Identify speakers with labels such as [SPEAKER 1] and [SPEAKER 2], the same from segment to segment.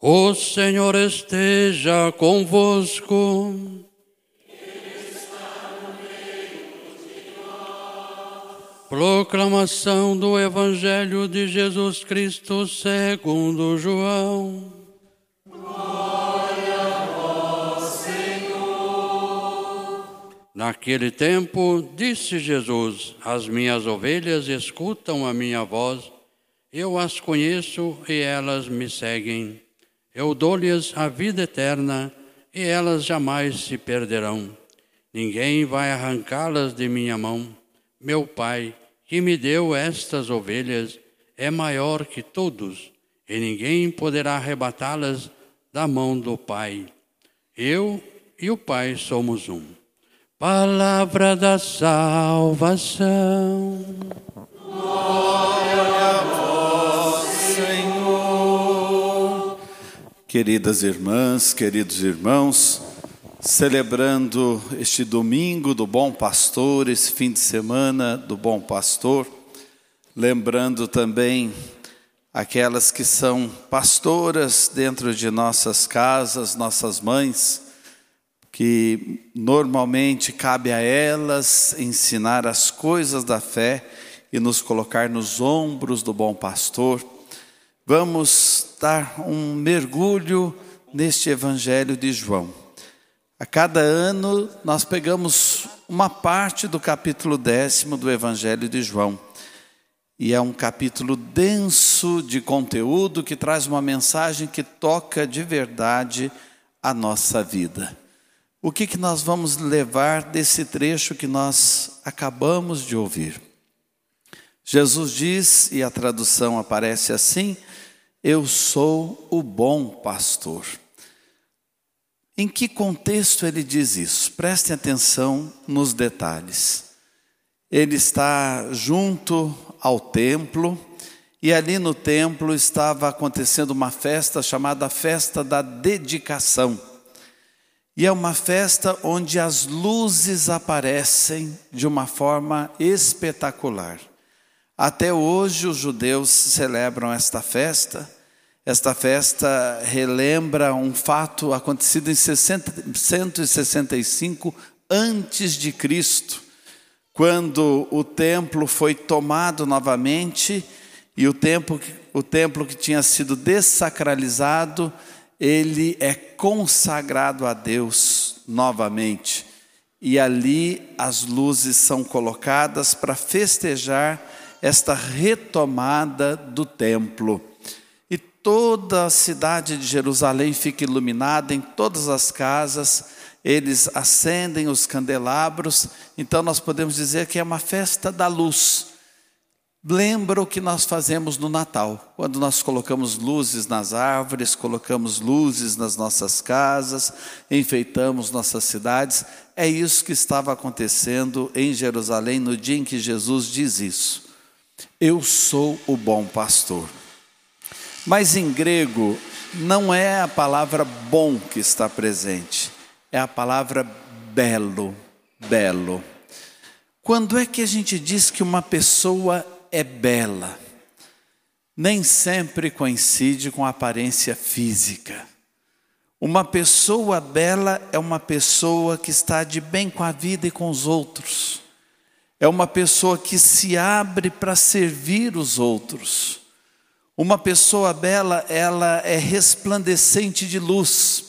[SPEAKER 1] O Senhor esteja convosco. Proclamação do Evangelho de Jesus Cristo segundo João.
[SPEAKER 2] Glória a vós, Senhor.
[SPEAKER 1] Naquele tempo, disse Jesus: As minhas ovelhas escutam a minha voz, eu as conheço e elas me seguem. Eu dou-lhes a vida eterna e elas jamais se perderão. Ninguém vai arrancá-las de minha mão. Meu Pai, que me deu estas ovelhas, é maior que todos, e ninguém poderá arrebatá-las da mão do Pai. Eu e o Pai somos um. Palavra da salvação.
[SPEAKER 3] Queridas irmãs, queridos irmãos, celebrando este domingo do Bom Pastor, esse fim de semana do Bom Pastor, lembrando também aquelas que são pastoras dentro de nossas casas, nossas mães, que normalmente cabe a elas ensinar as coisas da fé e nos colocar nos ombros do Bom Pastor. Vamos dar um mergulho neste Evangelho de João. A cada ano nós pegamos uma parte do capítulo décimo do Evangelho de João. E é um capítulo denso de conteúdo que traz uma mensagem que toca de verdade a nossa vida. O que, que nós vamos levar desse trecho que nós acabamos de ouvir? Jesus diz, e a tradução aparece assim: eu sou o bom pastor. Em que contexto ele diz isso? Prestem atenção nos detalhes. Ele está junto ao templo, e ali no templo estava acontecendo uma festa chamada Festa da Dedicação. E é uma festa onde as luzes aparecem de uma forma espetacular. Até hoje os judeus celebram esta festa. Esta festa relembra um fato acontecido em 60, 165 antes de Cristo, quando o templo foi tomado novamente e o templo, o templo que tinha sido dessacralizado, ele é consagrado a Deus novamente. E ali as luzes são colocadas para festejar esta retomada do templo. E toda a cidade de Jerusalém fica iluminada, em todas as casas, eles acendem os candelabros, então nós podemos dizer que é uma festa da luz. Lembra o que nós fazemos no Natal, quando nós colocamos luzes nas árvores, colocamos luzes nas nossas casas, enfeitamos nossas cidades. É isso que estava acontecendo em Jerusalém no dia em que Jesus diz isso. Eu sou o bom pastor. Mas em grego, não é a palavra bom que está presente, é a palavra belo, belo. Quando é que a gente diz que uma pessoa é bela? Nem sempre coincide com a aparência física. Uma pessoa bela é uma pessoa que está de bem com a vida e com os outros é uma pessoa que se abre para servir os outros. Uma pessoa bela, ela é resplandecente de luz.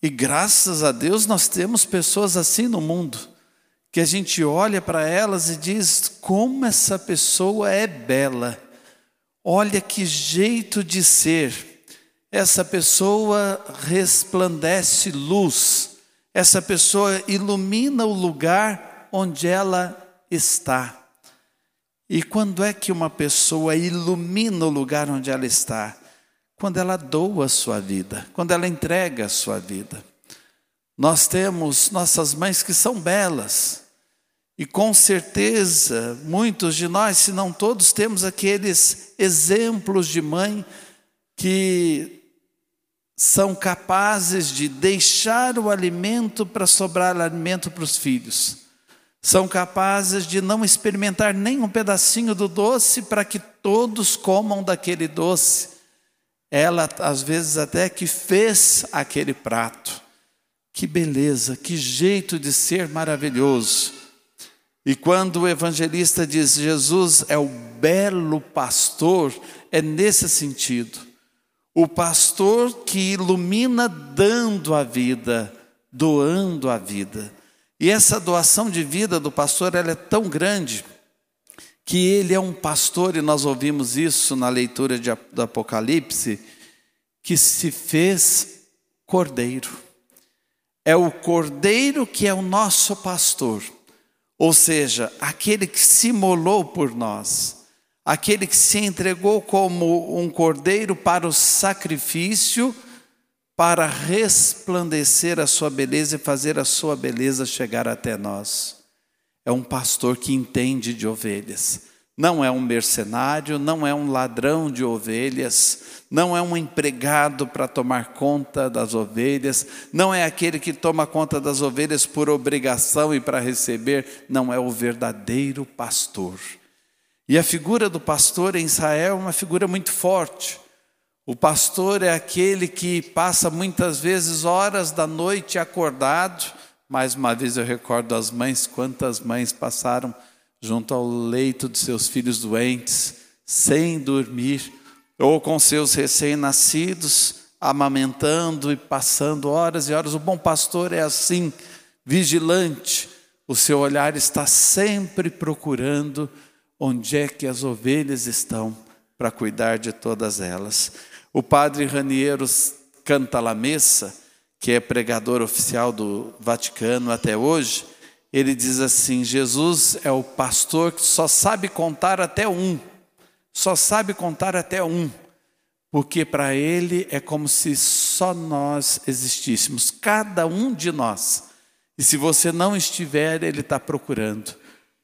[SPEAKER 3] E graças a Deus nós temos pessoas assim no mundo, que a gente olha para elas e diz: como essa pessoa é bela. Olha que jeito de ser. Essa pessoa resplandece luz. Essa pessoa ilumina o lugar onde ela está. E quando é que uma pessoa ilumina o lugar onde ela está? Quando ela doa a sua vida, quando ela entrega a sua vida. Nós temos nossas mães que são belas, e com certeza muitos de nós, se não todos, temos aqueles exemplos de mãe que são capazes de deixar o alimento para sobrar alimento para os filhos são capazes de não experimentar nem um pedacinho do doce para que todos comam daquele doce. ela às vezes até que fez aquele prato. Que beleza, que jeito de ser maravilhoso. E quando o evangelista diz Jesus é o belo pastor, é nesse sentido. O pastor que ilumina dando a vida, doando a vida. E essa doação de vida do pastor ela é tão grande que ele é um pastor, e nós ouvimos isso na leitura de, do Apocalipse, que se fez cordeiro. É o cordeiro que é o nosso pastor, ou seja, aquele que se molou por nós, aquele que se entregou como um cordeiro para o sacrifício, para resplandecer a sua beleza e fazer a sua beleza chegar até nós é um pastor que entende de ovelhas. Não é um mercenário, não é um ladrão de ovelhas, não é um empregado para tomar conta das ovelhas, não é aquele que toma conta das ovelhas por obrigação e para receber, não é o verdadeiro pastor. E a figura do pastor em Israel é uma figura muito forte. O pastor é aquele que passa muitas vezes horas da noite acordado, mais uma vez eu recordo as mães, quantas mães passaram junto ao leito de seus filhos doentes, sem dormir, ou com seus recém-nascidos, amamentando e passando horas e horas. O bom pastor é assim, vigilante, o seu olhar está sempre procurando onde é que as ovelhas estão para cuidar de todas elas. O padre Ranieiros canta a missa que é pregador oficial do Vaticano até hoje, ele diz assim: Jesus é o pastor que só sabe contar até um, só sabe contar até um, porque para ele é como se só nós existíssemos, cada um de nós. E se você não estiver, ele está procurando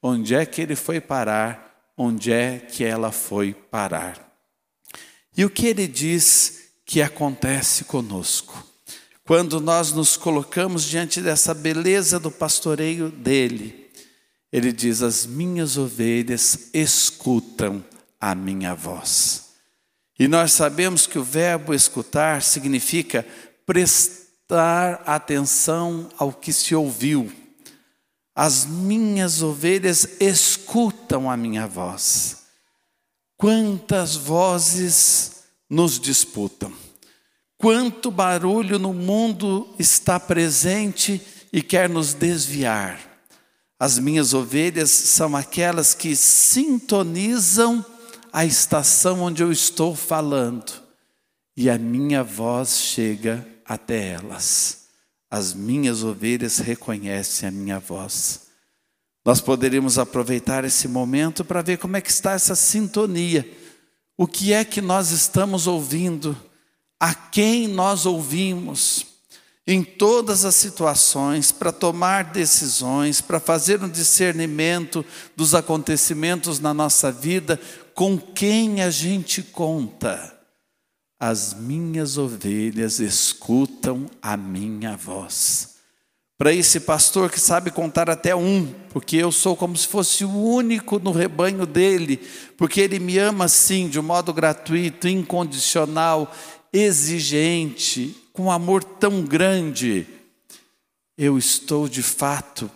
[SPEAKER 3] onde é que ele foi parar, onde é que ela foi parar. E o que ele diz que acontece conosco? Quando nós nos colocamos diante dessa beleza do pastoreio dele, ele diz: As minhas ovelhas escutam a minha voz. E nós sabemos que o verbo escutar significa prestar atenção ao que se ouviu. As minhas ovelhas escutam a minha voz. Quantas vozes nos disputam? Quanto barulho no mundo está presente e quer nos desviar. As minhas ovelhas são aquelas que sintonizam a estação onde eu estou falando, e a minha voz chega até elas. As minhas ovelhas reconhecem a minha voz. Nós poderíamos aproveitar esse momento para ver como é que está essa sintonia. O que é que nós estamos ouvindo? a quem nós ouvimos em todas as situações para tomar decisões, para fazer um discernimento dos acontecimentos na nossa vida, com quem a gente conta. As minhas ovelhas escutam a minha voz. Para esse pastor que sabe contar até um, porque eu sou como se fosse o único no rebanho dele, porque ele me ama assim, de um modo gratuito, incondicional, exigente, com amor tão grande, eu estou de fato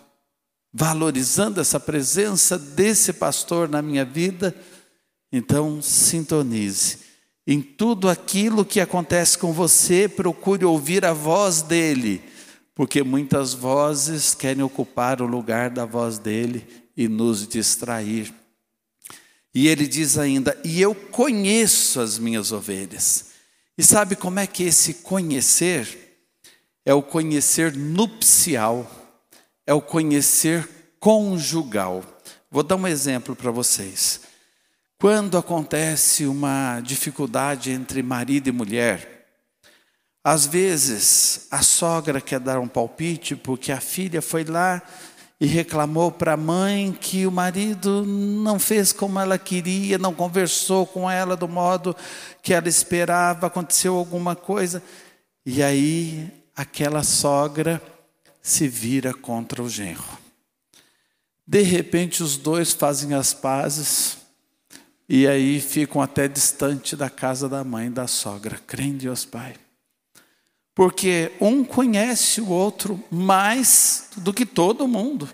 [SPEAKER 3] valorizando essa presença desse pastor na minha vida, então sintonize. Em tudo aquilo que acontece com você, procure ouvir a voz dele, porque muitas vozes querem ocupar o lugar da voz dele e nos distrair. E ele diz ainda: E eu conheço as minhas ovelhas e sabe como é que esse conhecer é o conhecer nupcial, é o conhecer conjugal. Vou dar um exemplo para vocês. Quando acontece uma dificuldade entre marido e mulher, às vezes a sogra quer dar um palpite porque a filha foi lá e reclamou para a mãe que o marido não fez como ela queria, não conversou com ela do modo que ela esperava, aconteceu alguma coisa. E aí aquela sogra se vira contra o genro. De repente os dois fazem as pazes, e aí ficam até distante da casa da mãe da sogra. Crê em Deus Pai. Porque um conhece o outro mais do que todo mundo.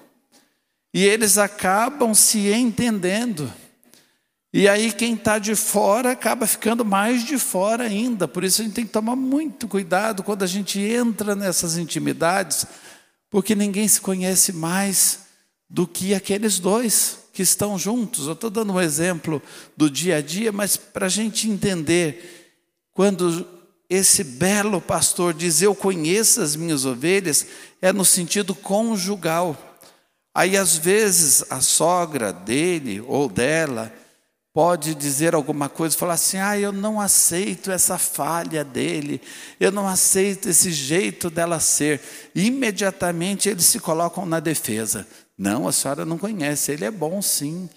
[SPEAKER 3] E eles acabam se entendendo. E aí quem está de fora acaba ficando mais de fora ainda. Por isso a gente tem que tomar muito cuidado quando a gente entra nessas intimidades, porque ninguém se conhece mais do que aqueles dois que estão juntos. Eu estou dando um exemplo do dia a dia, mas para a gente entender, quando esse belo pastor diz eu conheço as minhas ovelhas, é no sentido conjugal. Aí às vezes a sogra dele ou dela pode dizer alguma coisa, falar assim: ah, eu não aceito essa falha dele, eu não aceito esse jeito dela ser. Imediatamente eles se colocam na defesa. Não, a senhora não conhece, ele é bom sim.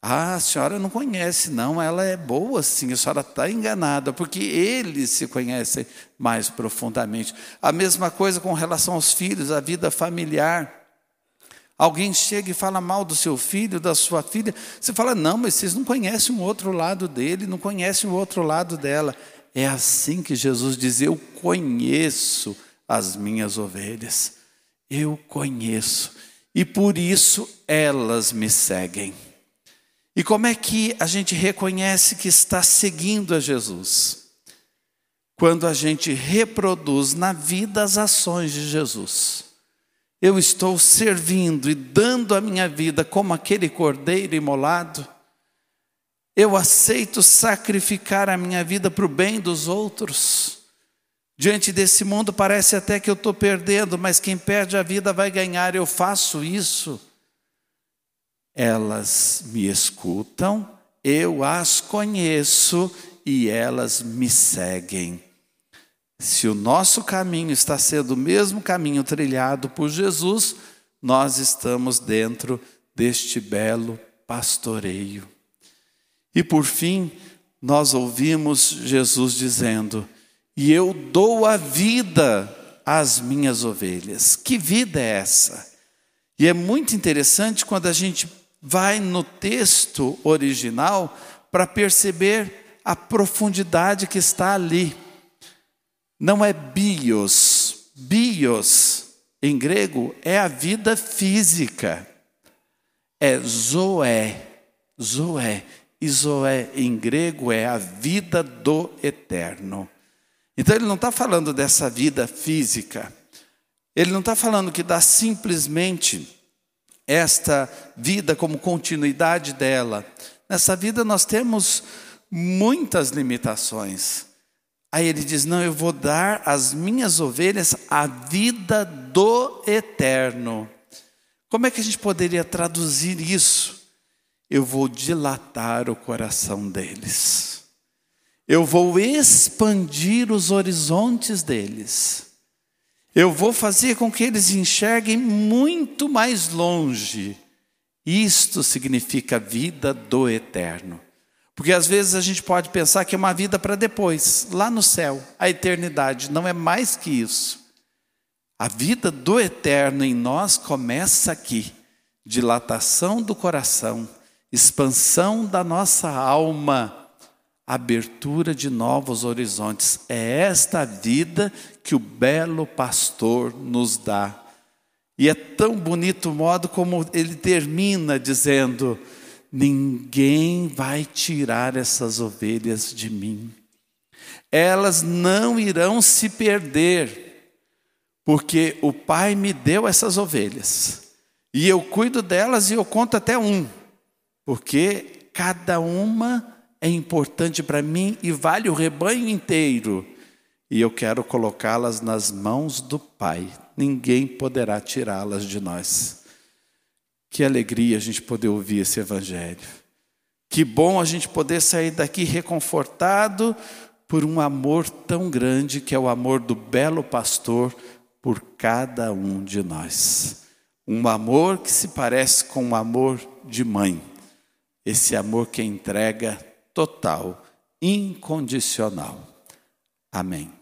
[SPEAKER 3] Ah, a senhora não conhece, não, ela é boa sim, a senhora está enganada, porque eles se conhecem mais profundamente. A mesma coisa com relação aos filhos, a vida familiar. Alguém chega e fala mal do seu filho, da sua filha, você fala, não, mas vocês não conhecem o outro lado dele, não conhecem o outro lado dela. É assim que Jesus diz: Eu conheço as minhas ovelhas, eu conheço e por isso elas me seguem. E como é que a gente reconhece que está seguindo a Jesus? Quando a gente reproduz na vida as ações de Jesus. Eu estou servindo e dando a minha vida como aquele cordeiro imolado. Eu aceito sacrificar a minha vida para o bem dos outros. Diante desse mundo parece até que eu estou perdendo, mas quem perde a vida vai ganhar. Eu faço isso. Elas me escutam, eu as conheço e elas me seguem. Se o nosso caminho está sendo o mesmo caminho trilhado por Jesus, nós estamos dentro deste belo pastoreio. E por fim, nós ouvimos Jesus dizendo: e eu dou a vida às minhas ovelhas. Que vida é essa? E é muito interessante quando a gente vai no texto original para perceber a profundidade que está ali. Não é bios, bios em grego é a vida física. É zoé, zoé. E zoé em grego é a vida do eterno. Então ele não está falando dessa vida física. Ele não está falando que dá simplesmente esta vida como continuidade dela. Nessa vida nós temos muitas limitações. Aí ele diz: Não, eu vou dar às minhas ovelhas a vida do eterno. Como é que a gente poderia traduzir isso? Eu vou dilatar o coração deles. Eu vou expandir os horizontes deles. Eu vou fazer com que eles enxerguem muito mais longe. Isto significa vida do eterno. Porque às vezes a gente pode pensar que é uma vida para depois, lá no céu, a eternidade. Não é mais que isso. A vida do eterno em nós começa aqui dilatação do coração, expansão da nossa alma abertura de novos horizontes. É esta vida que o belo pastor nos dá. E é tão bonito o modo como ele termina dizendo: Ninguém vai tirar essas ovelhas de mim. Elas não irão se perder, porque o Pai me deu essas ovelhas. E eu cuido delas e eu conto até um, porque cada uma é importante para mim e vale o rebanho inteiro. E eu quero colocá-las nas mãos do Pai. Ninguém poderá tirá-las de nós. Que alegria a gente poder ouvir esse Evangelho. Que bom a gente poder sair daqui reconfortado por um amor tão grande que é o amor do belo pastor por cada um de nós. Um amor que se parece com o amor de mãe. Esse amor que entrega total, incondicional. Amém.